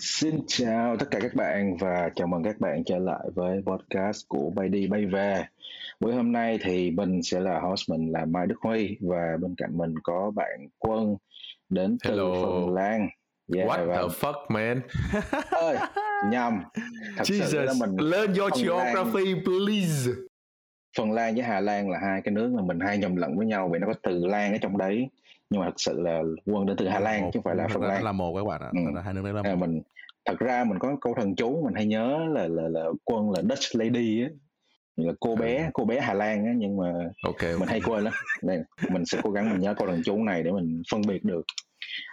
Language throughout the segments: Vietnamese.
Xin chào tất cả các bạn và chào mừng các bạn trở lại với podcast của Bay đi bay về. Buổi hôm nay thì mình sẽ là host mình là Mai Đức Huy và bên cạnh mình có bạn Quân đến từ Hello. Phần Lan. Yeah, What và... the fuck man? ơi, nhầm. Thật Jesus, sự là mình learn your geography Lan, please. Phần Lan với Hà Lan là hai cái nước mà mình hay nhầm lẫn với nhau vì nó có từ Lan ở trong đấy. Nhưng mà thật sự là Quân đến từ Hà Lan một, chứ không phải là Phần Lan. là một các bạn ạ. Ừ. Hai nước đấy là À, một. mình thật ra mình có câu thần chú mình hay nhớ là là là quân là Dutch lady á là cô bé cô bé Hà Lan á nhưng mà Ok. mình hay quên lắm đây mình sẽ cố gắng mình nhớ câu thần chú này để mình phân biệt được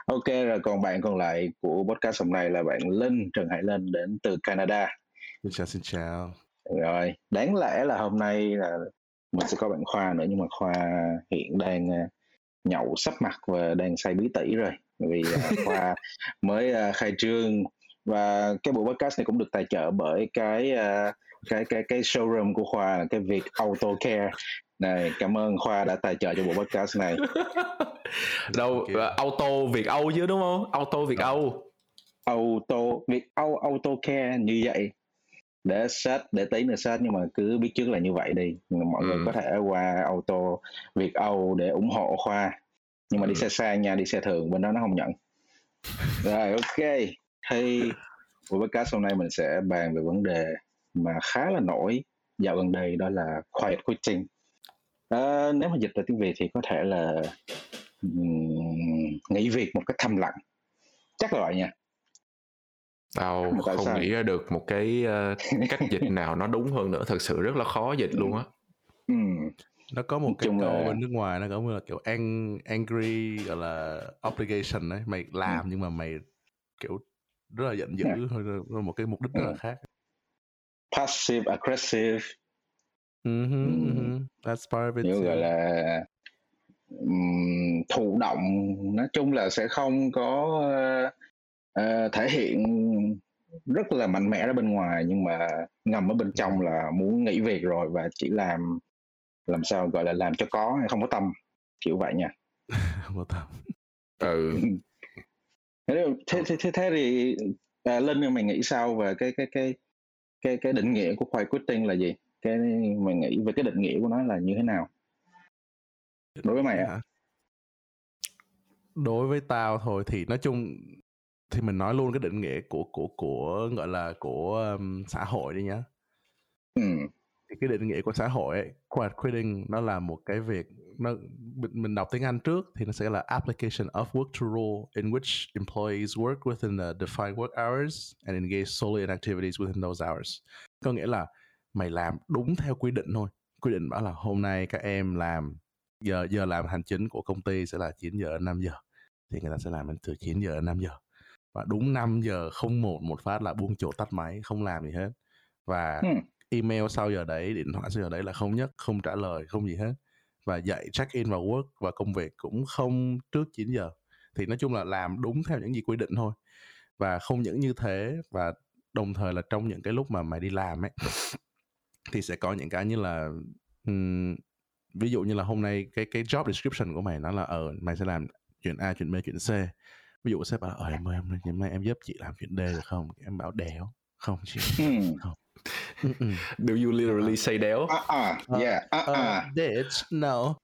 ok rồi còn bạn còn lại của podcast hôm nay là bạn Linh Trần Hải Linh đến từ Canada Xin chào xin chào. Rồi đáng lẽ là hôm nay là mình sẽ có bạn Khoa nữa nhưng mà Khoa hiện đang ờ, nhậu sắp mặt và đang say bí tỉ rồi vì ờ, Khoa mới ờ, khai trương và cái buổi podcast này cũng được tài trợ bởi cái cái cái cái showroom của Khoa là cái việc Auto Care này cảm ơn Khoa đã tài trợ cho buổi podcast này Đâu Ok. uh, auto Việt Âu chứ đúng không? Auto Việt Âu. Auto việc Au- Auto Care như vậy để set để tí nữa set nhưng mà cứ biết trước là như vậy đi. Mọi người Ừ. có thể qua auto Việt Âu để ủng hộ Khoa. Nhưng mà đi Ừ. xe sang nha đi xe thường bên đó nó không nhận. Rồi ok. Thì buổi podcast hôm nay mình sẽ bàn về vấn đề mà khá là nổi dạo gần đây đó là quiet quitting. Ờ, nếu mà dịch ra tiếng Việt thì có thể là ừm, nghỉ việc một cách thầm lặng. Chắc là vậy nha Tao Mà tại không sao? nghĩ ra được một cái ờ, cách dịch nào nó đúng hơn nữa. Thật sự rất là khó dịch luôn á. Ừm, Nó có một Nói cái chung câu là- bên nước ngoài nó có là kiểu ang, angry gọi là obligation đấy. Mày làm nhưng mà mày kiểu rất là giận dữ Yeah. thôi rồi một cái mục đích rất là Ừ. khác. passive aggressive Mhm, Ừ. mhm. That's part of it. như too. gọi là ừm, thụ động nói chung là sẽ không có ờ, ờ, thể hiện rất là mạnh mẽ ra bên ngoài nhưng mà ngầm ở bên trong là muốn nghỉ việc rồi và chỉ làm làm sao gọi là làm cho có hay không có tâm kiểu vậy nha Không có tâm. Ừ. thế thế thế, thế, thì à, linh mày nghĩ sao về cái cái cái cái cái định nghĩa của quiet quitting là gì cái mày nghĩ về cái định nghĩa của nó là như thế nào đối với mày ạ Hả? Đối với tao thôi thì nói chung thì mình nói luôn cái định nghĩa của của của gọi là của um, xã hội đi nhá. ừ thì cái định nghĩa của xã hội ấy, quiet quitting nó là một cái việc nó mình mình đọc tiếng Anh trước thì nó sẽ là application of work to rule in which employees work within the defined work hours and engage solely in activities within those hours. Có nghĩa là mày làm đúng theo quy định thôi. Quy định bảo là hôm nay các em làm giờ giờ làm hành chính của công ty sẽ là 9 giờ đến 5 giờ. Thì người ta sẽ làm từ 9 giờ đến 5 giờ. Và đúng 5 giờ không một một phát là buông chỗ tắt máy, không làm gì hết. Và email sau giờ đấy điện thoại sau giờ đấy là không nhấc không trả lời không gì hết. Và dậy check in vào work và công việc cũng không trước 9 giờ. Thì nói chung là làm đúng theo những gì quy định thôi. Và không những như thế và đồng thời là trong những cái lúc mà mày đi làm ấy thì sẽ có những cái như là ừm, ví dụ như là hôm nay cái cái job description của mày nó là ờ mày sẽ làm chuyện A chuyện B chuyện C ví dụ sếp bảo ờ em ơi em hôm nay em giúp chị làm chuyện D được không? Em bảo đéo. Không chị ừ. Do you literally say đéo? à à yeah Ờ, à. bitch, no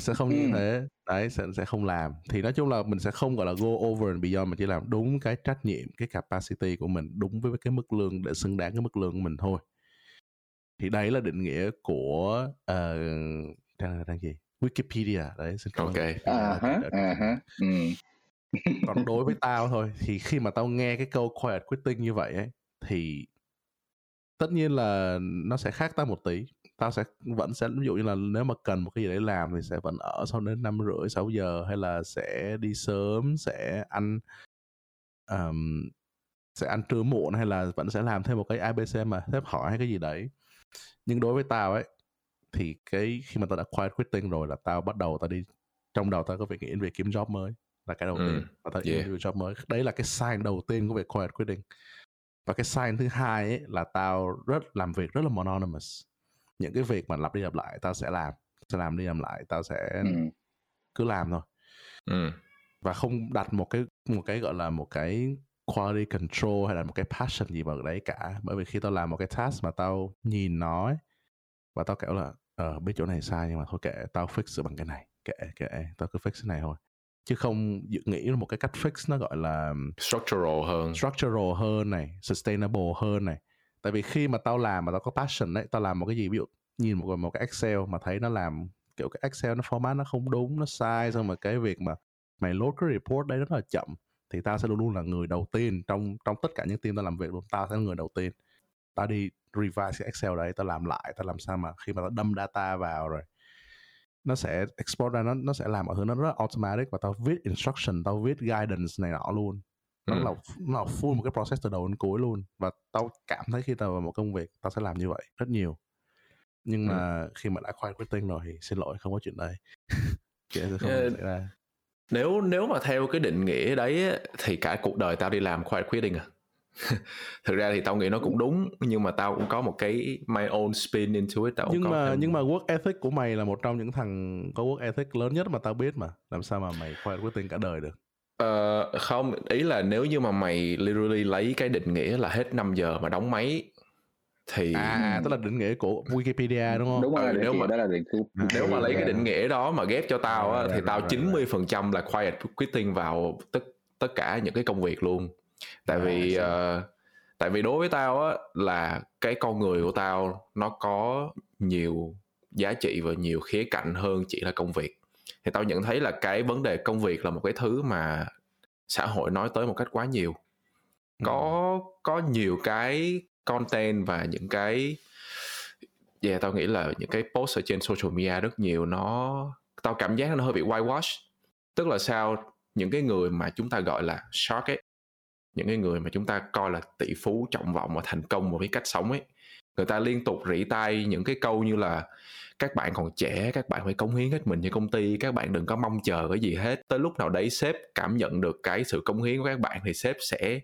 sẽ không như thế. Đấy sẽ sẽ không làm. Thì nói chung là mình sẽ không gọi là go over and beyond mà chỉ làm đúng cái trách nhiệm cái capacity của mình đúng với cái mức lương để xứng đáng cái mức lương của mình thôi. Thì đấy là định nghĩa của uh, trang trang gì? Wikipedia. Đấy xin cảm ơn Ok. Wikipedia. À đã- hả đã- à hả ừ còn đối với tao thôi thì khi mà tao nghe cái câu quiet quitting như vậy ấy thì tất nhiên là nó sẽ khác tao một tí. Tao sẽ vẫn sẽ ví dụ như là nếu mà cần một cái gì để làm thì sẽ vẫn ở sau đến năm rưỡi sáu giờ hay là sẽ đi sớm sẽ ăn um, sẽ ăn trưa muộn hay là vẫn sẽ làm thêm một cái abc mà sếp hỏi hay cái gì đấy. Nhưng đối với tao ấy thì cái khi mà tao đã quiet quitting rồi là tao bắt đầu tao đi trong đầu tao có việc nghĩ về kiếm job mới là cái đầu Ừ, tiên và tao yeah. job mới. Đấy là cái sign đầu tiên của việc quiet quitting và cái sign thứ hai ấy là tao rất làm việc rất là monotonous những cái việc mà lặp đi lặp lại tao sẽ làm sẽ làm đi làm lại tao sẽ ừ. cứ làm thôi. Ừ. và không đặt một cái một cái gọi là một cái quality control hay là một cái passion gì vào đấy cả. Bởi vì khi tao làm một cái task mà tao nhìn nó ấy, và tao kiểu là ờ biết chỗ này sai nhưng mà thôi kệ tao fix bằng cái này kệ kệ tao cứ fix cái này thôi chứ không dự nghĩ một cái cách fix nó gọi là structural hơn. Structural hơn này sustainable hơn này. Tại vì khi mà tao làm mà tao có passion đấy tao làm một cái gì ví dụ nhìn một một cái excel mà thấy nó làm kiểu cái excel nó format nó không đúng nó sai xong mà cái việc mà mày load cái report đấy rất là chậm thì tao sẽ luôn luôn là người đầu tiên trong trong tất cả những team tao làm việc luôn tao sẽ là người đầu tiên. Tao đi revise cái excel đấy tao làm lại tao làm sao mà khi mà tao đâm data vào rồi nó sẽ export ra nó nó sẽ làm mọi thứ nó rất automatic và tao viết instruction tao viết guidance này nọ luôn. Nó ừ. là nó là full một cái process từ đầu đến cuối luôn và tao cảm thấy khi tao vào một công việc tao sẽ làm như vậy rất nhiều. Nhưng mà ừ. khi mà đã khoai quitting rồi thì xin lỗi không có chuyện đây. Chuyện sẽ không uh, xảy ra. nếu nếu mà theo cái định nghĩa đấy thì cả cuộc đời tao đi làm quiet quitting à thực ra thì tao nghĩ nó cũng đúng nhưng mà tao cũng có một cái my own spin into it tao nhưng mà thêm... nhưng mà work ethic của mày là một trong những thằng có work ethic lớn nhất mà tao biết mà làm sao mà mày quiet quitting cả đời được Uh, không ý là nếu như mà mày literally lấy cái định nghĩa là hết 5 giờ mà đóng máy thì à tức là định nghĩa của Wikipedia đúng không? Đúng rồi, ừ, nếu mà đó là định à, nếu mà lấy cái định nghĩa đó mà ghép cho tao á, thì tao chín mươi phần trăm là quiet quitting vào tất tất cả những cái công việc luôn. Tại à, vì uh, tại vì đối với tao á là cái con người của tao nó có nhiều giá trị và nhiều khía cạnh hơn chỉ là công việc. Thì tao nhận thấy là cái vấn đề công việc là một cái thứ mà xã hội nói tới một cách quá nhiều. Có có nhiều cái content và những cái yeah, tao nghĩ là những cái post ở trên social media rất nhiều nó tao cảm giác nó hơi bị whitewash tức là sao những cái người mà chúng ta gọi là shark ấy những cái người mà chúng ta coi là tỷ phú trọng vọng và thành công với cách sống ấy. Người ta liên tục rỉ tay những cái câu như là các bạn còn trẻ các bạn phải cống hiến hết mình cho công ty các bạn đừng có mong chờ cái gì hết. Tới lúc nào đấy sếp cảm nhận được cái sự cống hiến của các bạn thì sếp sẽ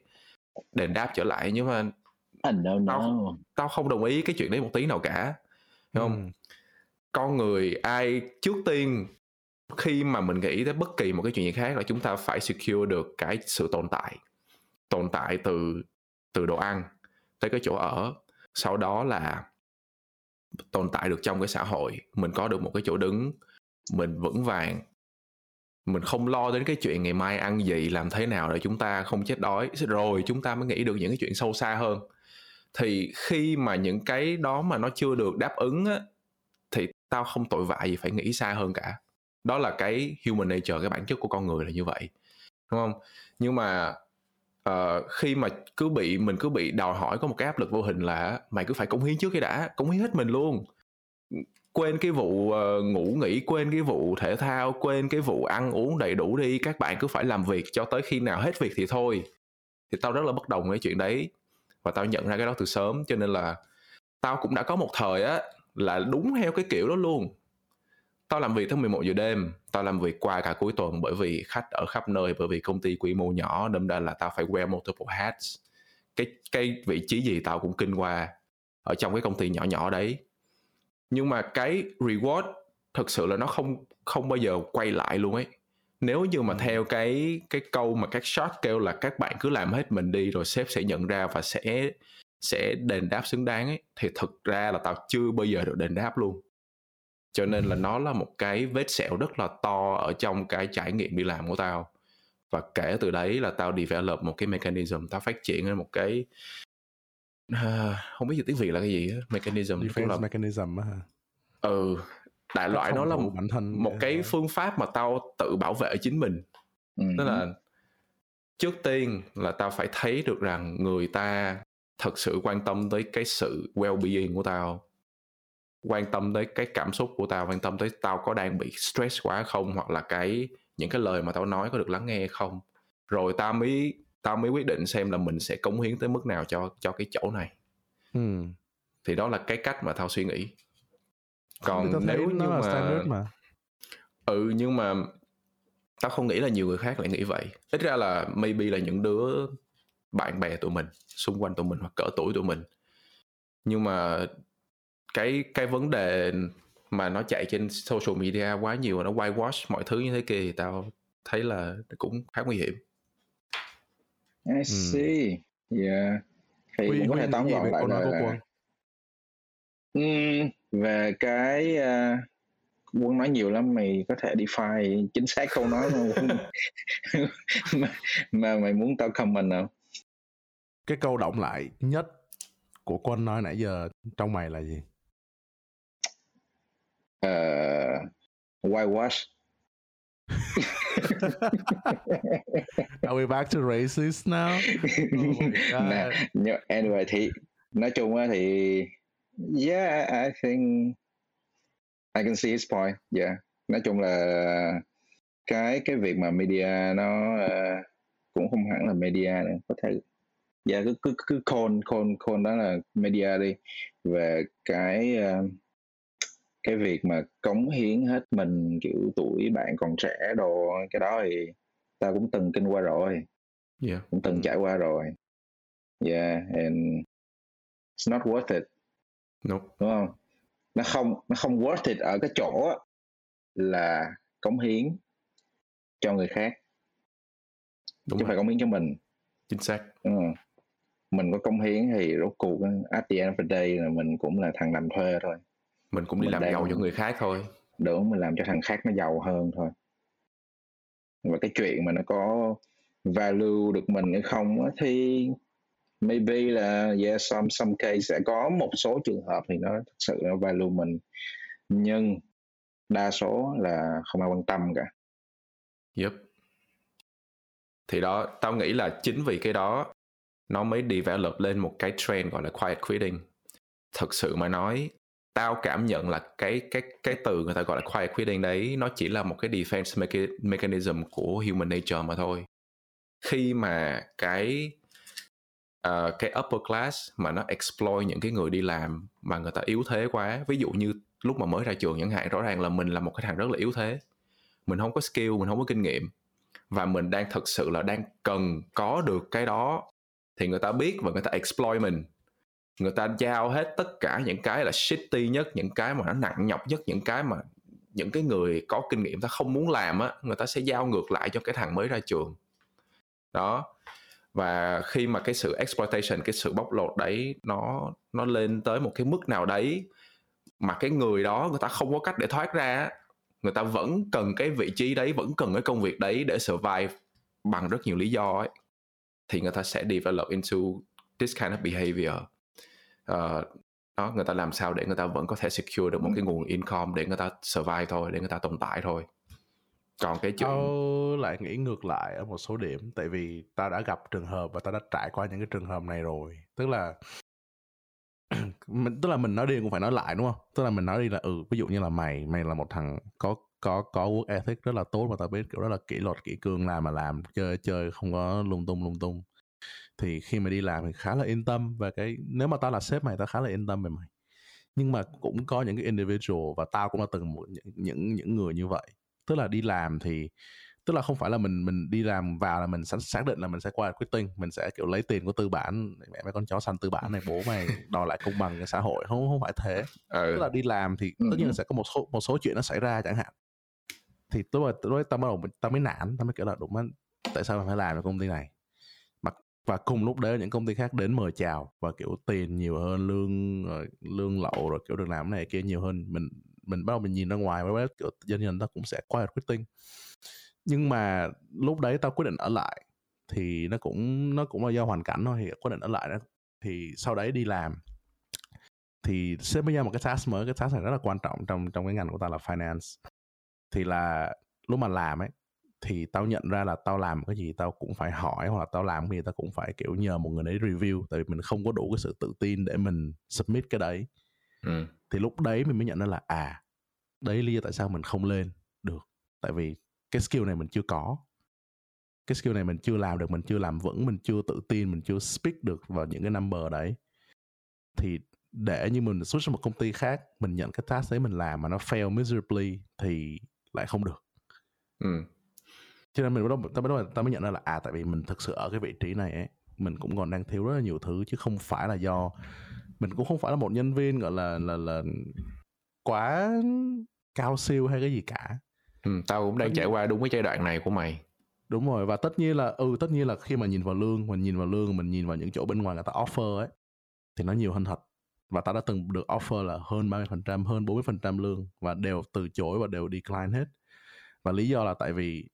đền đáp trở lại. Nhưng mà tao tao không đồng ý cái chuyện đấy một tí nào cả hiểu không? Ừ. con người ai trước tiên khi mà mình nghĩ tới bất kỳ một cái chuyện gì khác là chúng ta phải secure được cái sự tồn tại tồn tại từ từ đồ ăn tới cái chỗ ở. Sau đó là tồn tại được trong cái xã hội. Mình có được một cái chỗ đứng. Mình vững vàng. Mình không lo đến cái chuyện ngày mai ăn gì, làm thế nào để chúng ta không chết đói. Rồi chúng ta mới nghĩ được những cái chuyện sâu xa hơn. Thì khi mà những cái đó mà nó chưa được đáp ứng á, thì tao không tội vạ gì phải nghĩ xa hơn cả. Đó là cái human nature, cái bản chất của con người là như vậy. Đúng không? Nhưng mà uh, khi mà cứ bị mình cứ bị đòi hỏi có một cái áp lực vô hình là mày cứ phải cống hiến trước cái đã cống hiến hết mình luôn. Quên cái vụ uh, ngủ nghỉ quên cái vụ thể thao quên cái vụ ăn uống đầy đủ đi các bạn cứ phải làm việc cho tới khi nào hết việc thì thôi. Thì tao rất là bất đồng với chuyện đấy và tao nhận ra cái đó từ sớm cho nên là tao cũng đã có một thời á là đúng theo cái kiểu đó luôn tao làm việc tới 11 giờ đêm tao làm việc qua cả cuối tuần bởi vì khách ở khắp nơi bởi vì công ty quy mô nhỏ đâm ra là tao phải wear multiple hats. Cái cái vị trí gì tao cũng kinh qua ở trong cái công ty nhỏ nhỏ đấy. Nhưng mà cái reward thực sự là nó không không bao giờ quay lại luôn ấy. Nếu như mà theo cái cái câu mà các short kêu là các bạn cứ làm hết mình đi rồi sếp sẽ nhận ra và sẽ sẽ đền đáp xứng đáng ấy thì thực ra là tao chưa bao giờ được đền đáp luôn cho nên là nó là một cái vết sẹo rất là to ở trong cái trải nghiệm đi làm của tao. Và kể từ đấy là tao develop một cái mechanism tao phát triển ra một cái uh, không biết gì tiếng việt là cái gì mechanism defense là... mechanism á ừ đại loại nó là một, bản thân một cái phương pháp mà tao tự bảo vệ chính mình. Ừ. tức là trước tiên là tao phải thấy được rằng người ta thật sự quan tâm tới cái sự well-being của tao quan tâm tới cái cảm xúc của tao quan tâm tới tao có đang bị stress quá không hoặc là cái những cái lời mà tao nói có được lắng nghe không. Rồi tao mới tao mới quyết định xem là mình sẽ cống hiến tới mức nào cho cho cái chỗ này. Ừ. thì đó là cái cách mà tao suy nghĩ. Còn nếu như mà... mà. Ừ nhưng mà tao không nghĩ là nhiều người khác lại nghĩ vậy. Ít ra là maybe là những đứa bạn bè tụi mình xung quanh tụi mình hoặc cỡ tuổi tụi mình. Nhưng mà cái cái vấn đề mà nó chạy trên social media quá nhiều nó whitewash mọi thứ như thế kia thì tao thấy là cũng khá nguy hiểm I ừ. see. Yeah. Thì Quy, cũng có thể tóm gọn lại là... Của quân? Um, về cái uh, quân nói nhiều lắm mày có thể define chính xác câu nói mà, mà, mà mày muốn tao comment nào cái câu động lại nhất của quân nói nãy giờ trong mày là gì uh, whitewash. Are we back to racist now? Oh nah, anyway thì nói chung á thì yeah I think I can see his point yeah. Nói chung là cái cái việc mà media nó uh, cũng không hẳn là media nữa có thể dạ cứ cứ cứ call call call đó là media đi. Về cái uh, cái việc mà cống hiến hết mình kiểu tuổi bạn còn trẻ đồ cái đó thì ta cũng từng kinh qua rồi. Yeah. cũng từng trải qua rồi. Yeah and it's not worth it. Nope. đúng không? Nó không nó không worth it ở cái chỗ là cống hiến cho người khác. Đúng chứ rồi. phải cống hiến cho mình. Chính xác. Ừ. mình có cống hiến thì rốt cuộc at the end of the day là mình cũng là thằng làm thuê thôi mình cũng đi mình làm giàu cho người khác thôi. Đúng mình làm cho thằng khác nó giàu hơn thôi. Và cái chuyện mà nó có value được mình hay không á, thì maybe là yeah some some case sẽ có một số trường hợp thì nó thực sự nó value mình. Nhưng đa số là không ai quan tâm cả. Yep thì đó tao nghĩ là chính vì cái đó nó mới develop lên một cái trend gọi là quiet quitting. Thực sự mà nói tao cảm nhận là cái cái cái từ người ta gọi là quiet quitting đấy nó chỉ là một cái defense mechanism của human nature mà thôi. Khi mà cái uh, cái upper class mà nó exploit những cái người đi làm mà người ta yếu thế quá ví dụ như lúc mà mới ra trường chẳng hạn rõ ràng là mình là một cái thằng rất là yếu thế. Mình không có skill mình không có kinh nghiệm. Và mình đang thực sự là đang cần có được cái đó. Thì người ta biết và người ta exploit mình người ta giao hết tất cả những cái là shitty nhất, những cái mà nó nặng nhọc nhất, những cái mà những cái người có kinh nghiệm ta không muốn làm á, người ta sẽ giao ngược lại cho cái thằng mới ra trường. Đó. Và khi mà cái sự exploitation, cái sự bóc lột đấy nó nó lên tới một cái mức nào đấy mà cái người đó người ta không có cách để thoát ra người ta vẫn cần cái vị trí đấy, vẫn cần cái công việc đấy để survive bằng rất nhiều lý do ấy, thì người ta sẽ develop into this kind of behavior uh, đó người ta làm sao để người ta vẫn có thể secure được một cái nguồn income để người ta survive thôi để người ta tồn tại thôi. Còn cái chuyện tao lại nghĩ ngược lại ở một số điểm tại vì tao đã gặp trường hợp và tao đã trải qua những cái trường hợp này rồi. Tức là mình tức là mình nói đi cũng phải nói lại đúng không? Tức là mình nói đi là ừ ví dụ như là mày mày là một thằng có có có work ethic rất là tốt và tao biết kiểu rất là kỷ luật kỷ cương làm mà làm chơi chơi không có lung tung lung tung thì khi mà đi làm thì khá là yên tâm và cái nếu mà tao là sếp mày tao khá là yên tâm về mày. Nhưng mà cũng có những cái individual và tao cũng là từng một những những những người như vậy. Tức là đi làm thì tức là không phải là mình mình đi làm vào là mình sẵn xác định là mình sẽ qua quyết tinh mình sẽ kiểu lấy tiền của tư bản mẹ mấy con chó săn tư bản này bố mày đòi lại công bằng cái xã hội. Không không phải thế. Ừ. tức là đi làm thì tất nhiên là sẽ có một số một số chuyện nó xảy ra chẳng hạn. Thì tôi mà tôi tao bắt đầu tao mới nản tao mới kiểu là đúng á tại sao phải làm ở công ty này và cùng lúc đấy những công ty khác đến mời chào và, kiểu, tiền nhiều hơn, lương rồi lương lậu rồi kiểu được làm này kia nhiều hơn. Mình mình bắt đầu mình nhìn ra ngoài với kiểu dân nhân ta cũng sẽ quay quyết tinh nhưng mà lúc đấy tao quyết định ở lại thì nó cũng nó cũng là do hoàn cảnh thôi, thì quyết định ở lại đó. Thì sau đấy đi làm thì sẽ mới giờ một cái task mới. Cái task này rất là quan trọng trong trong cái ngành của ta là finance. Thì là lúc mà làm ấy thì tao nhận ra là tao làm cái gì tao cũng phải hỏi hoặc là tao làm cái gì tao cũng phải kiểu nhờ một người đấy review tại vì mình không có đủ cái sự tự tin để mình submit cái đấy. Ừ. thì lúc đấy mình mới nhận ra là à đấy lý do tại sao mình không lên được. Tại vì cái skill này mình chưa có. Cái skill này mình chưa làm được mình chưa làm vững mình chưa tự tin mình chưa speak được vào những cái number đấy. Thì để như mình xuất sang một công ty khác mình nhận cái task đấy mình làm mà nó fail miserably thì lại không được. Ừ. cho nên mình bắt đầu tao bắt đầu tao mới nhận ra là à tại vì mình thực sự ở cái vị trí này ấy mình cũng còn đang thiếu rất là nhiều thứ chứ không phải là do mình cũng không phải là một nhân viên gọi là là là quá cao siêu hay cái gì cả. Ừ, tao cũng đang trải qua đúng cái giai đoạn này của mày. Đúng rồi và tất nhiên là ừ tất nhiên là khi mà nhìn vào lương mình nhìn vào lương mình nhìn vào những chỗ bên ngoài người ta offer ấy thì nó nhiều hơn thật. Và tao đã từng được offer là hơn 30%, hơn 40% lương và đều từ chối và đều decline hết. Và lý do là tại vì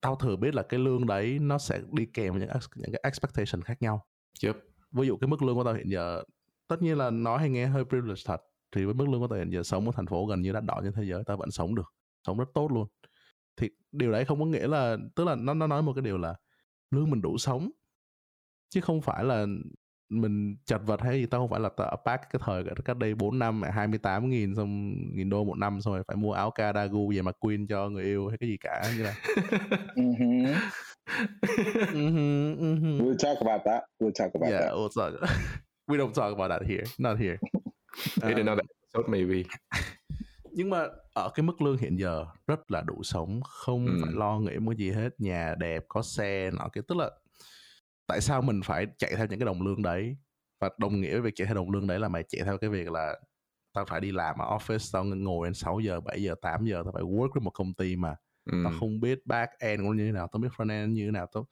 tao thừa biết là cái lương đấy nó sẽ đi kèm với những những cái expectation khác nhau. Yep. Ví dụ cái mức lương của tao hiện giờ tất nhiên là nói hay nghe hơi privilege thật thì với mức lương của tao hiện giờ sống ở thành phố gần như đắt đỏ trên thế giới tao vẫn sống được, sống rất tốt luôn. Thì điều đấy không có nghĩa là tức là nó nó nói một cái điều là lương mình đủ sống chứ không phải là mình chật vật hay gì tao không phải là tao pack cái thời cách đây 4 năm 28 nghìn xong nghìn đô một năm xong rồi phải mua áo Kadagu về mặc Queen cho người yêu hay cái gì cả như là mm-hmm. We'll talk about that. We'll talk about yeah, that. We'll talk. We don't talk about that here. Not here. um, know that episode maybe. nhưng mà ở cái mức lương hiện giờ rất là đủ sống không ừ. phải lo nghĩ một gì hết nhà đẹp có xe nọ cái tức là tại sao mình phải chạy theo những cái đồng lương đấy? Và đồng nghĩa với việc chạy theo đồng lương đấy là mày chạy theo cái việc là tao phải đi làm ở office tao ngồi đến 6 giờ 7 giờ 8 giờ tao phải work với một công ty mà ừ. tao không biết back end của như thế nào tao biết front end như thế nào tao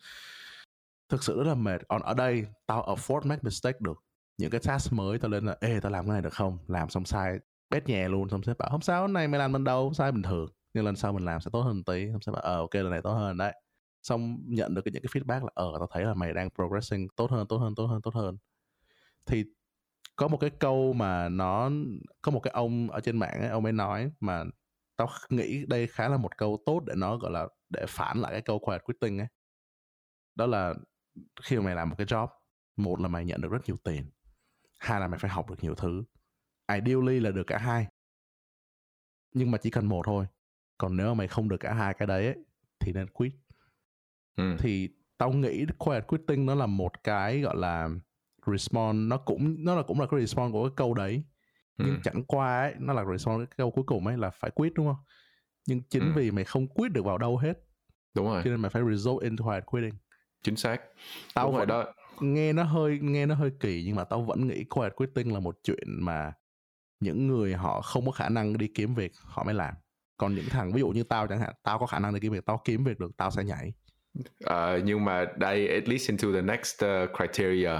thực sự rất là mệt. Còn ở đây tao afford make mistake được. Những cái task mới tao lên là ê tao làm cái này được không? Làm xong sai bét nhẹ luôn xong sếp bảo không sao này mày làm lần đầu sai bình thường. Nhưng lần sau mình làm sẽ tốt hơn tí xong sếp bảo ờ ok lần này tốt hơn đấy xong nhận được những cái feedback là ờ tao thấy là mày đang progressing tốt hơn tốt hơn tốt hơn tốt hơn. Thì có một cái câu mà nó có một cái ông ở trên mạng ấy, ông ấy nói mà tao nghĩ đây khá là một câu tốt để nó gọi là để phản lại cái câu quiet quitting ấy. Đó là khi mà mày làm một cái job một là mày nhận được rất nhiều tiền hai là mày phải học được nhiều thứ. Ideally là được cả hai. Nhưng mà chỉ cần một thôi còn nếu mà mày không được cả hai cái đấy ấy, thì nên quit ừ. thì tao nghĩ quiet quitting nó là một cái gọi là response nó cũng nó là cũng là cái response của cái câu đấy. Ừ. nhưng chẳng qua ấy nó là response cái câu cuối cùng ấy là phải quit đúng không? Nhưng chính ừ. vì mày không quit được vào đâu hết đúng rồi. cho nên mày phải result into quiet quitting. Chính xác. Tao đúng rồi đó. nghe nó hơi nghe nó hơi kỳ nhưng mà tao vẫn nghĩ quiet quitting là một chuyện mà những người họ không có khả năng đi kiếm việc họ mới làm. Còn những thằng ví dụ như tao chẳng hạn tao có khả năng đi kiếm việc tao kiếm việc được tao sẽ nhảy uh, nhưng mà đây at least into the next uh, criteria.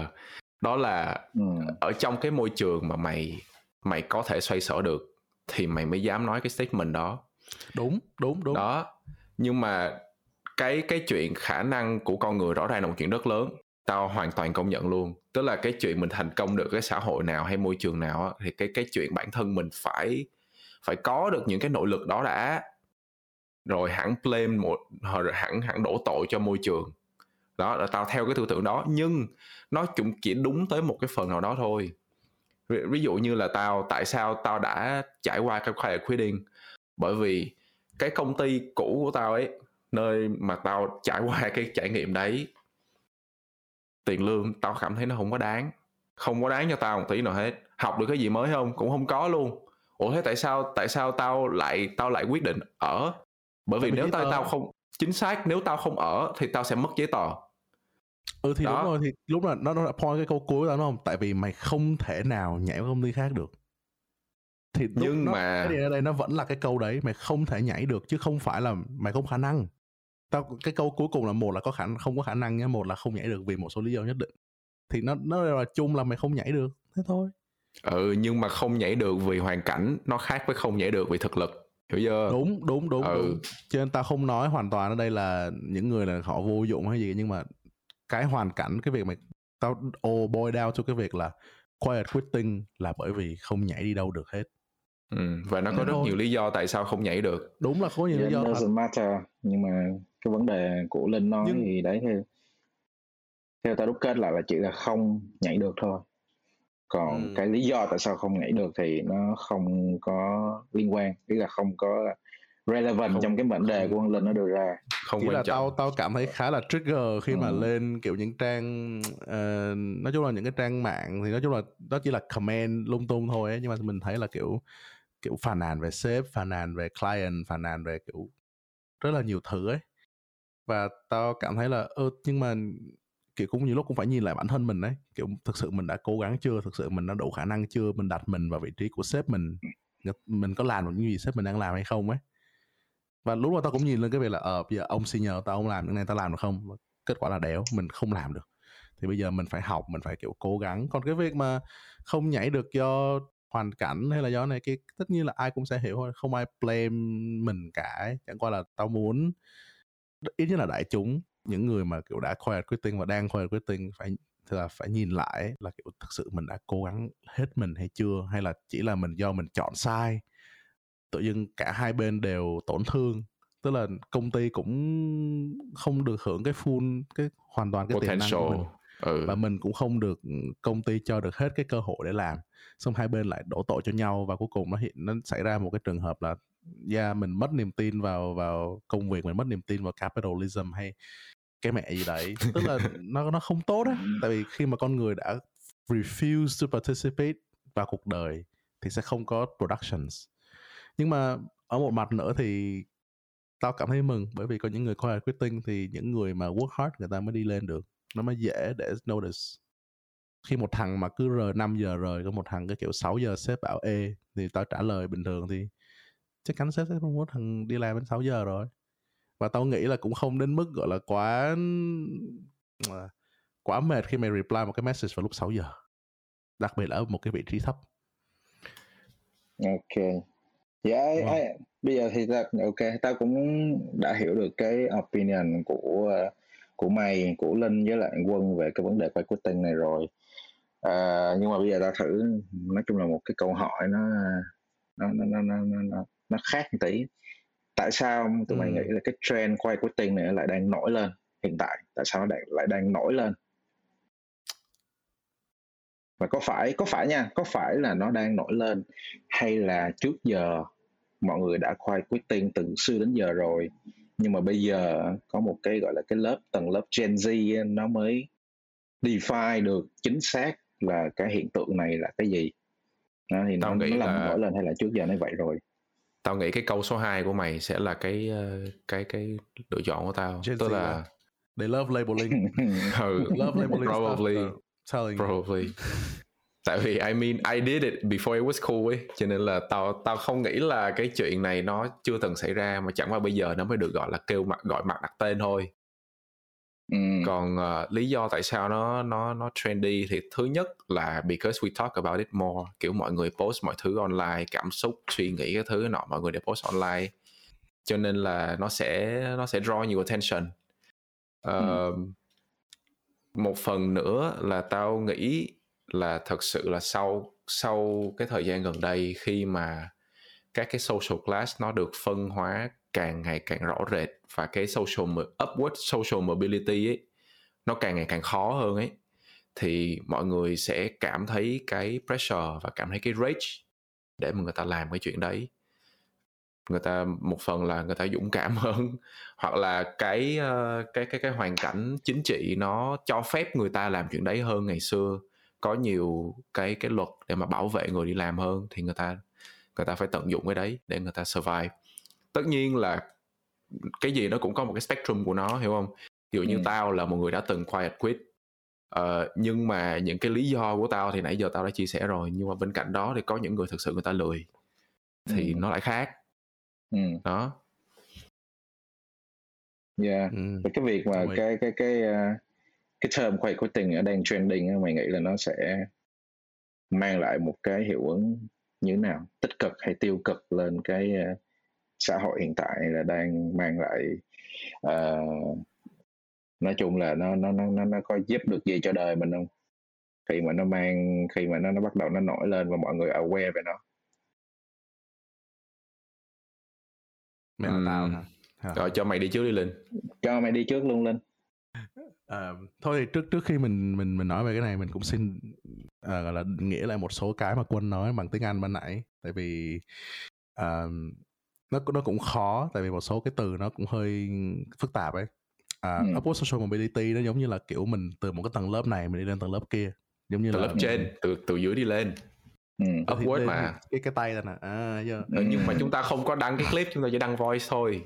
Đó là ừ. ở trong cái môi trường mà mày mày có thể xoay sở được thì mày mới dám nói cái statement đó. Đúng đúng đúng. Đó. Nhưng mà cái cái chuyện khả năng của con người rõ ràng là một chuyện rất lớn. Tao hoàn toàn công nhận luôn. Tức là cái chuyện mình thành công được cái xã hội nào hay môi trường nào á, thì cái cái chuyện bản thân mình phải phải có được những cái nội lực đó đã rồi hẳn blame một hãng hẳn hẳn đổ tội cho môi trường. Đó là tao theo cái tư tưởng đó nhưng nó cũng chỉ đúng tới một cái phần nào đó thôi. Ví, ví dụ như là tao tại sao tao đã trải qua cái quiet quitting bởi vì cái công ty cũ của tao ấy nơi mà tao trải qua cái trải nghiệm đấy tiền lương tao cảm thấy nó không có đáng. Không có đáng cho tao một tí nào hết. Học được cái gì mới không? Cũng không có luôn. Ủa thế tại sao tại sao tao lại tao lại quyết định ở bởi vì nếu tao tao không chính xác nếu tao không ở thì tao sẽ mất giấy tờ. Ừ thì đó. đúng rồi thì lúc là nó nó là point cái câu cuối đó đúng không? Tại vì mày không thể nào nhảy vào công ty khác được. Thì nhưng nó, mà cái ở đây nó vẫn là cái câu đấy mày không thể nhảy được chứ không phải là mày không khả năng. Tao cái câu cuối cùng là một là có khả không có khả năng nhé một là không nhảy được vì một số lý do nhất định. Thì nó nó là chung là mày không nhảy được thế thôi. Ừ nhưng mà không nhảy được vì hoàn cảnh nó khác với không nhảy được vì thực lực hiểu chưa đúng đúng đúng, ừ. đúng. cho nên tao không nói hoàn toàn ở đây là những người là họ vô dụng hay gì nhưng mà cái hoàn cảnh cái việc mà tao oh boy down cho cái việc là quiet quitting là bởi vì không nhảy đi đâu được hết ừ, và nó có Thế rất thôi. nhiều lý do tại sao không nhảy được đúng là có nhiều yeah, lý do doesn't matter nhưng mà cái vấn đề của linh nói nhưng... thì đấy theo theo tao đúc kết lại là chỉ là không nhảy được thôi còn ừ. cái lý do tại sao không nhảy được thì nó không có liên quan ý là không có relevant không, trong cái vấn đề của con linh nó đưa ra không chỉ là trọng. tao tao cảm thấy khá là trigger khi ừ. mà lên kiểu những trang uh, nói chung là những cái trang mạng thì nói chung là đó chỉ là comment lung tung thôi ấy, nhưng mà mình thấy là kiểu kiểu phàn nàn về sếp phàn nàn về client phàn nàn về kiểu rất là nhiều thứ ấy và tao cảm thấy là ơ nhưng mà kiểu, cũng nhiều lúc cũng phải nhìn lại bản thân mình đấy kiểu, thực sự mình đã cố gắng chưa? Thực sự mình đã đủ khả năng chưa? Mình đặt mình vào vị trí của sếp mình mình có làm được những gì sếp mình đang làm hay không ấy. Và lúc mà tao cũng nhìn lên cái việc là ờ bây giờ ông senior tao ông làm những này tao làm được không? Kết quả là đéo, mình không làm được. Thì bây giờ mình phải học, mình phải, kiểu, cố gắng. Còn cái việc mà không nhảy được do hoàn cảnh hay là do này cái tất nhiên là ai cũng sẽ hiểu thôi. Không ai blame mình cả ấy. chẳng qua là tao muốn ít nhất là đại chúng những người mà kiểu đã quiet quitting và đang quiet quitting phải là phải nhìn lại là kiểu thực sự mình đã cố gắng hết mình hay chưa? Hay là chỉ là mình do mình chọn sai? Tự dưng cả hai bên đều tổn thương tức là công ty cũng không được hưởng cái full cái hoàn toàn cái tiềm năng của mình. Ừ. và mình cũng không được công ty cho được hết cái cơ hội để làm. Xong hai bên lại đổ tội cho nhau và cuối cùng nó hiện nó xảy ra một cái trường hợp là yeah, mình mất niềm tin vào vào công việc mình mất niềm tin vào capitalism hay cái mẹ gì đấy. Tức là nó nó không tốt á tại vì khi mà con người đã refuse to participate vào cuộc đời thì sẽ không có productions. Nhưng mà ở một mặt nữa thì tao cảm thấy mừng bởi vì có những người quiet quitting thì những người mà work hard người ta mới đi lên được. Nó mới dễ để notice. Khi một thằng mà cứ rời 5 giờ rời có một thằng cái kiểu 6 giờ sếp bảo ê thì tao trả lời bình thường thì chắc chắn sếp sẽ không muốn thằng đi làm đến 6 giờ rồi. Và tao nghĩ là cũng không đến mức gọi là quá quá mệt khi mày reply một cái message vào lúc 6 giờ đặc biệt là ở một cái vị trí thấp. Ok. Dạ yeah, wow. bây giờ thì ta ok tao cũng đã hiểu được cái opinion của của mày của linh với lại quân về cái vấn đề quay quitting này rồi. À, nhưng mà bây giờ tao thử nói chung là một cái câu hỏi nó nó nó nó nó, nó, nó khác một tí. Tại sao tụi ừ. mày nghĩ là cái trend quay quitting này lại đang nổi lên hiện tại? Tại sao nó đang, lại đang nổi lên? Và có phải có phải nha có phải là nó đang nổi lên hay là trước giờ mọi người đã quay quitting từ xưa đến giờ rồi nhưng mà bây giờ có một cái gọi là cái lớp tầng lớp Gen Z nó mới define được chính xác là cái hiện tượng này là cái gì? Đó, thì Tao nó, nghĩ nó là... nổi lên hay là trước giờ nó vậy rồi tao nghĩ cái câu số 2 của mày sẽ là cái ờ, cái cái lựa chọn của tao. Gen tức là they love labeling. Ừ, love labeling probably. stuff, probably. Tại vì I mean I did it before it was cool ấy. Cho nên là tao tao không nghĩ là cái chuyện này nó chưa từng xảy ra mà chẳng qua bây giờ nó mới được gọi là kêu mặt gọi mặt đặt tên thôi ừ. còn uh, lý do tại sao nó nó nó trendy thì thứ nhất là because we talk about it more kiểu mọi người post mọi thứ online cảm xúc suy nghĩ cái thứ nọ mọi người đều post online cho nên là nó sẽ nó sẽ draw nhiều attention uh, ừ. một phần nữa là tao nghĩ là thật sự là sau sau cái thời gian gần đây khi mà các cái social class nó được phân hóa càng ngày càng rõ rệt và cái social upward social mobility ấy, nó càng ngày càng khó hơn ấy, thì mọi người sẽ cảm thấy cái pressure và cảm thấy cái rage để mà người ta làm cái chuyện đấy. Người ta, một phần là người ta dũng cảm hơn, hoặc là cái ờ, cái cái cái hoàn cảnh chính trị nó cho phép người ta làm chuyện đấy hơn ngày xưa. Có nhiều cái cái luật để mà bảo vệ người đi làm hơn thì người ta người ta phải tận dụng cái đấy để người ta survive tất nhiên là cái gì nó cũng có một cái spectrum của nó hiểu không ví dụ như ừ. tao là một người đã từng quiet quit uh, nhưng mà những cái lý do của tao thì nãy giờ tao đã chia sẻ rồi nhưng mà bên cạnh đó thì có những người thực sự người ta lười thì ừ. nó lại khác ừ. đó yeah ừ. cái việc mà cái cái cái uh, cái term quay cuối tình ở đang trending mày nghĩ là nó sẽ mang lại một cái hiệu ứng như thế nào tích cực hay tiêu cực lên cái uh, xã hội hiện tại là đang mang lại uh, nói chung là nó nó nó nó có giúp được gì cho đời mình không? Khi mà nó mang khi mà nó nó bắt đầu nó nổi lên và mọi người aware về nó. Mày uhm. tao hả? Rồi cho mày đi trước đi linh. Cho mày đi trước luôn linh. À, thôi thì trước trước khi mình mình mình nói về cái này mình cũng xin uh, gọi là nghĩa lại một số cái mà quân nói bằng tiếng Anh ban nãy. Tại vì uh, nó nó cũng khó tại vì một số cái từ nó cũng hơi phức tạp ấy à, ừ. upward social mobility nó giống như là kiểu mình từ một cái tầng lớp này mình đi lên tầng lớp kia giống như từ là lớp trên từ từ dưới đi lên ừ. upward mà cái cái tay ra nè à, yeah. ừ, nhưng mà chúng ta không có đăng cái clip chúng ta chỉ đăng voice thôi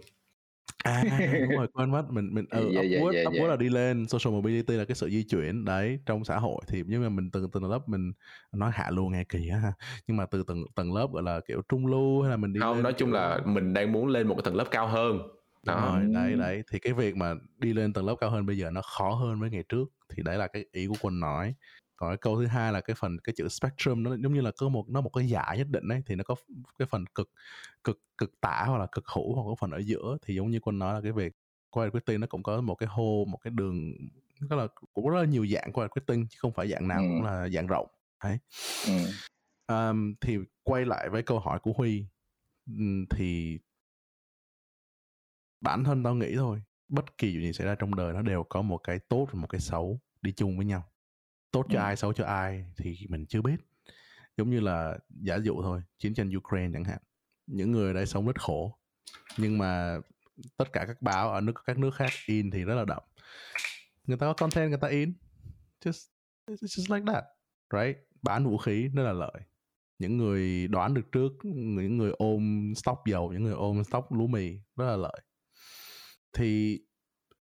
à đúng rồi quên mất mình mình ừ, Dạ, dạ, upward dạ, upward dạ. là đi lên social mobility là cái sự di chuyển đấy trong xã hội thì nhưng mà mình từng từng lớp mình nói hạ lưu nghe kỳ á ha nhưng mà từ từng tầng lớp gọi là kiểu trung lưu hay là mình đi không lên nói chung kiểu- là mình đang muốn lên một cái tầng lớp cao hơn. Đó. rồi, đấy đấy thì cái việc mà đi lên tầng lớp cao hơn bây giờ nó khó hơn với ngày trước thì đấy là cái ý của quân nói còn cái câu thứ hai là cái phần cái chữ spectrum nó giống như là có một nó một cái giải nhất định ấy thì nó có cái phần cực cực cực tả hoặc là cực hữu hoặc có phần ở giữa. Thì giống như quân nói là cái việc quiet quitting nó cũng có một cái hô một cái đường tức là cũng rất là nhiều dạng quiet quitting chứ không phải dạng nào cũng Ừ. là dạng rộng. Đấy. Ừ. Um, thì quay lại với câu hỏi của Huy. Thì bản thân tao nghĩ thôi bất kỳ chuyện gì xảy ra trong đời nó đều có một cái tốt và một cái xấu đi chung với nhau tốt cho Ừ. ai xấu cho ai thì mình chưa biết. Giống như là giả dụ thôi chiến tranh Ukraine chẳng hạn những người đây sống rất khổ nhưng mà tất cả các báo ở nước các nước khác in thì rất là đậm. Người ta có content người ta in. Just it's just like that right? Bán vũ khí rất là lợi. Những người đoán được trước những người ôm stock dầu những người ôm stock lúa mì rất là lợi. Thì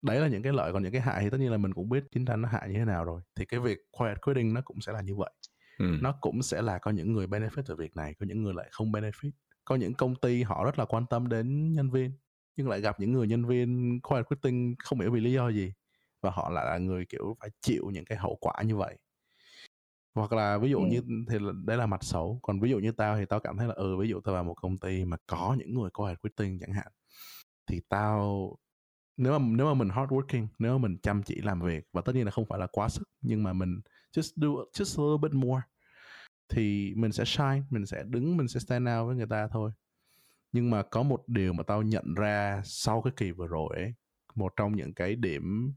đấy là những cái lợi còn những cái hại thì tất nhiên là mình cũng biết chiến tranh nó hại như thế nào rồi. Thì cái việc quiet quitting nó cũng sẽ là như vậy. Ừ. nó cũng sẽ là có những người benefit từ việc này có những người lại không benefit. Có những công ty họ rất là quan tâm đến nhân viên nhưng lại gặp những người nhân viên quiet quitting không hiểu vì lý do gì và họ lại là người kiểu phải chịu những cái hậu quả như vậy. Hoặc là ví dụ Ừ. như thì là, đấy là mặt xấu. Còn ví dụ như tao thì tao cảm thấy là ừ ví dụ tao vào một công ty mà có những người quiet quitting chẳng hạn thì tao nếu mà nếu mà mình hardworking, nếu mà mình chăm chỉ làm việc, và tất nhiên là không phải là quá sức, nhưng mà mình just do, just a little bit more, thì mình sẽ shine, mình sẽ đứng, mình sẽ stand out với người ta thôi. Nhưng mà có một điều mà tao nhận ra sau cái kỳ vừa rồi ấy, một trong những cái điểm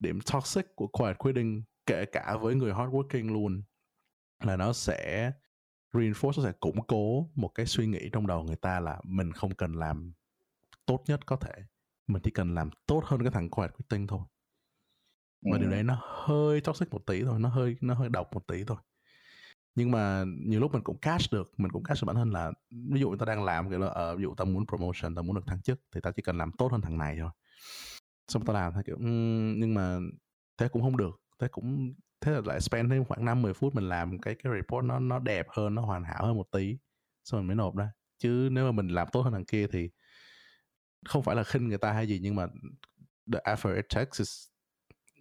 điểm toxic của quiet quitting, kể cả với người hardworking luôn, là nó sẽ reinforce, nó sẽ củng cố một cái suy nghĩ trong đầu người ta là mình không cần làm tốt nhất có thể mình chỉ cần làm tốt hơn cái thằng quiet quitting thôi. Và điều Ừ. đấy nó hơi toxic một tí thôi nó hơi nó hơi độc một tí thôi. Nhưng mà nhiều lúc mình cũng catch được mình cũng catch được bản thân là ví dụ tao đang làm kiểu là ờ, ví dụ tao muốn promotion tao muốn được thăng chức thì tao chỉ cần làm tốt hơn thằng này thôi. Xong tao làm theo kiểu "Ừm, nhưng mà thế cũng không được thế cũng thế là lại spend thêm khoảng 5 10 phút mình làm cái cái report nó nó đẹp hơn nó hoàn hảo hơn một tí. Xong mình mới nộp ra. Chứ nếu mà mình làm tốt hơn thằng kia thì không phải là khinh người ta hay gì nhưng mà the effort it takes is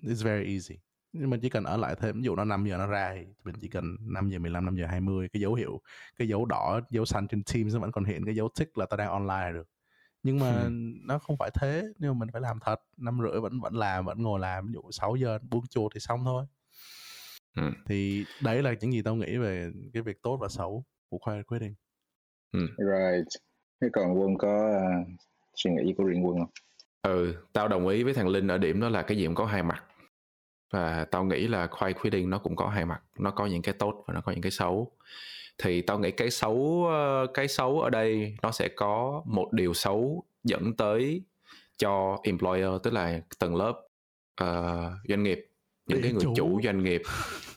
is very easy. Nhưng mình chỉ cần ở lại thêm ví dụ nó 5 giờ nó ra thì mình chỉ cần 5 giờ 15 5 giờ 20 cái dấu hiệu cái dấu đỏ dấu xanh trên Teams nó vẫn còn hiện cái dấu tick là tao đang online là được. Nhưng mà nó không phải thế nhưng mà mình phải làm thật năm rưỡi vẫn vẫn làm vẫn ngồi làm ví dụ 6 giờ buông chuột thì xong thôi. Ừ. thì đấy là những gì tao nghĩ về cái việc tốt và xấu của quiet quitting. Right. Thế còn Quân có à, suy nghĩ của riêng Quân không? ừ tao đồng ý với thằng linh ở điểm đó là cái gì cũng có hai mặt. Và tao nghĩ là quiet quitting nó cũng có hai mặt nó có những cái tốt và nó có những cái xấu. Thì tao nghĩ cái xấu ờ, cái xấu ở đây nó sẽ có một điều xấu dẫn tới cho employer tức là tầng lớp uh, doanh nghiệp những cái người chủ. chủ doanh nghiệp.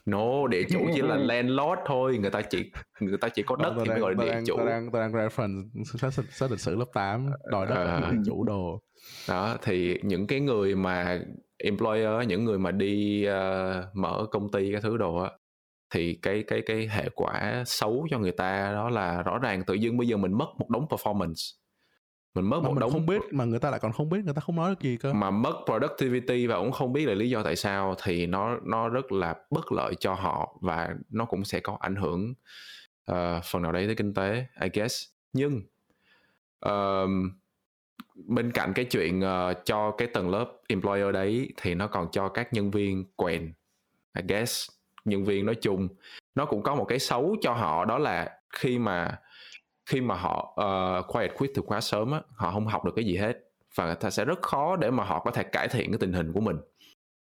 No địa chủ chỉ là landlord thôi. Người ta chỉ người ta chỉ có đất thì mới gọi là địa chủ. tao đang, tao đang reference sách, sách, lịch sử lớp 8 đòi đất địa chủ đồ. Đó thì những cái người mà employer những người mà đi ờ, mở công ty cái thứ đồ á thì cái cái cái hệ quả xấu cho người ta đó là rõ ràng tự dưng bây giờ mình mất một đống performance mình mất mà một mình đống không biết mà người ta lại còn không biết người ta không nói được gì cơ. Mà mất productivity và cũng không biết là lý do tại sao thì nó nó rất là bất lợi cho họ và nó cũng sẽ có ảnh hưởng ờ, phần nào đấy tới kinh tế I guess. Nhưng ờm, bên cạnh cái chuyện ờ, cho cái tầng lớp employer đấy thì nó còn cho các nhân viên quèn I guess. Nhân viên nói chung nó cũng có một cái xấu cho họ đó là khi mà khi mà họ uh, quiet quit từ quá sớm á họ không học được cái gì hết. Và người ta sẽ rất khó để mà họ có thể cải thiện cái tình hình của mình.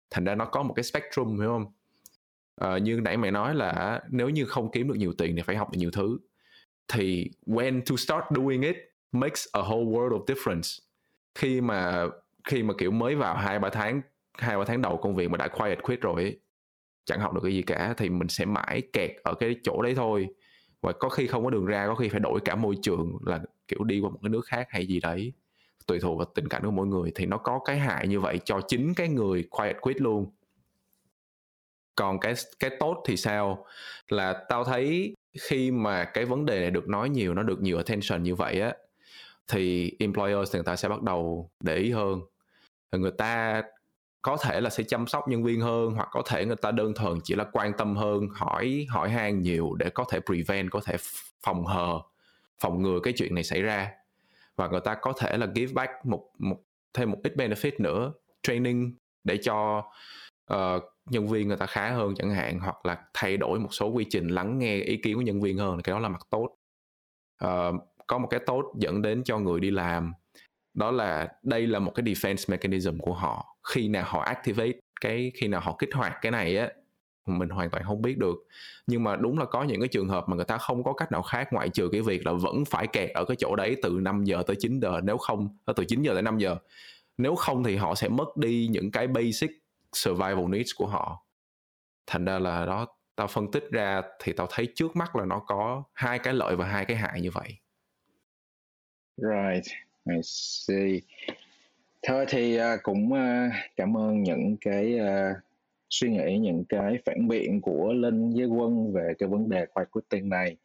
Thành ra nó có một cái spectrum hiểu không? Uh, như nãy mày nói là nếu như không kiếm được nhiều tiền thì phải học được nhiều thứ. Thì when to start doing it makes a whole world of difference. Khi mà khi mà kiểu mới vào hai ba tháng hai ba tháng đầu công việc mà đã quiet quit rồi ấy, chẳng học được cái gì cả thì mình sẽ mãi kẹt ở cái chỗ đấy thôi và có khi không có đường ra, có khi phải đổi cả môi trường là kiểu đi qua một cái nước khác hay gì đấy. Tùy thuộc vào tình cảnh của mỗi người thì nó có cái hại như vậy cho chính cái người quiet quit luôn. Còn cái cái tốt thì sao? Là tao thấy khi mà cái vấn đề này được nói nhiều, nó được nhiều attention như vậy á, thì employers thì người ta sẽ bắt đầu để ý hơn. Người ta có thể là sẽ chăm sóc nhân viên hơn hoặc có thể người ta đơn thuần chỉ là quan tâm hơn hỏi hỏi han nhiều để có thể prevent có thể phòng hờ phòng ngừa cái chuyện này xảy ra. Và người ta có thể là give back một một thêm một ít benefit nữa training để cho uh, nhân viên người ta khá hơn chẳng hạn hoặc là thay đổi một số quy trình lắng nghe ý kiến của nhân viên hơn cái đó là mặt tốt. Uh, có một cái tốt dẫn đến cho người đi làm đó là, đây là một cái defense mechanism của họ. Khi nào họ activate cái, khi nào họ kích hoạt cái này á, mình hoàn toàn không biết được. Nhưng mà đúng là có những cái trường hợp mà người ta không có cách nào khác ngoại trừ cái việc là vẫn phải kẹt ở cái chỗ đấy từ 5 giờ tới 9 giờ, nếu không ờ, từ 9 giờ tới 5 giờ. Nếu không thì họ sẽ mất đi những cái basic survival needs của họ. Thành ra là đó, tao phân tích ra thì tao thấy trước mắt là nó có hai cái lợi và hai cái hại như vậy. Right. I see. Thôi thì uh, cũng uh, cảm ơn những cái uh, suy nghĩ những cái phản biện của linh với quân về cái vấn đề quiet quitting này.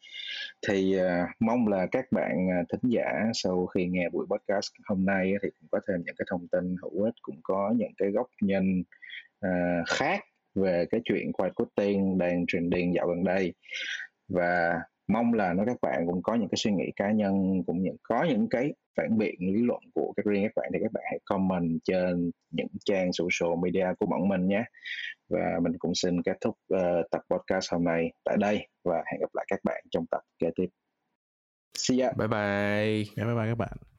Thì uh, mong là các bạn uh, thính giả sau khi nghe buổi podcast hôm nay thì cũng có thêm những cái thông tin hữu ích cũng có những cái góc nhìn uh, khác về cái chuyện quiet quitting đang trending dạo gần đây. Và mong là nó các bạn cũng có những cái suy nghĩ cá nhân cũng những có những cái phản biện lý luận của các riêng các bạn thì các bạn hãy comment trên những trang social media của bọn mình nhé. Và mình cũng xin kết thúc uh, tập podcast hôm nay tại đây và hẹn gặp lại các bạn trong tập kế tiếp. See ya. Bye bye. Bye bye các bạn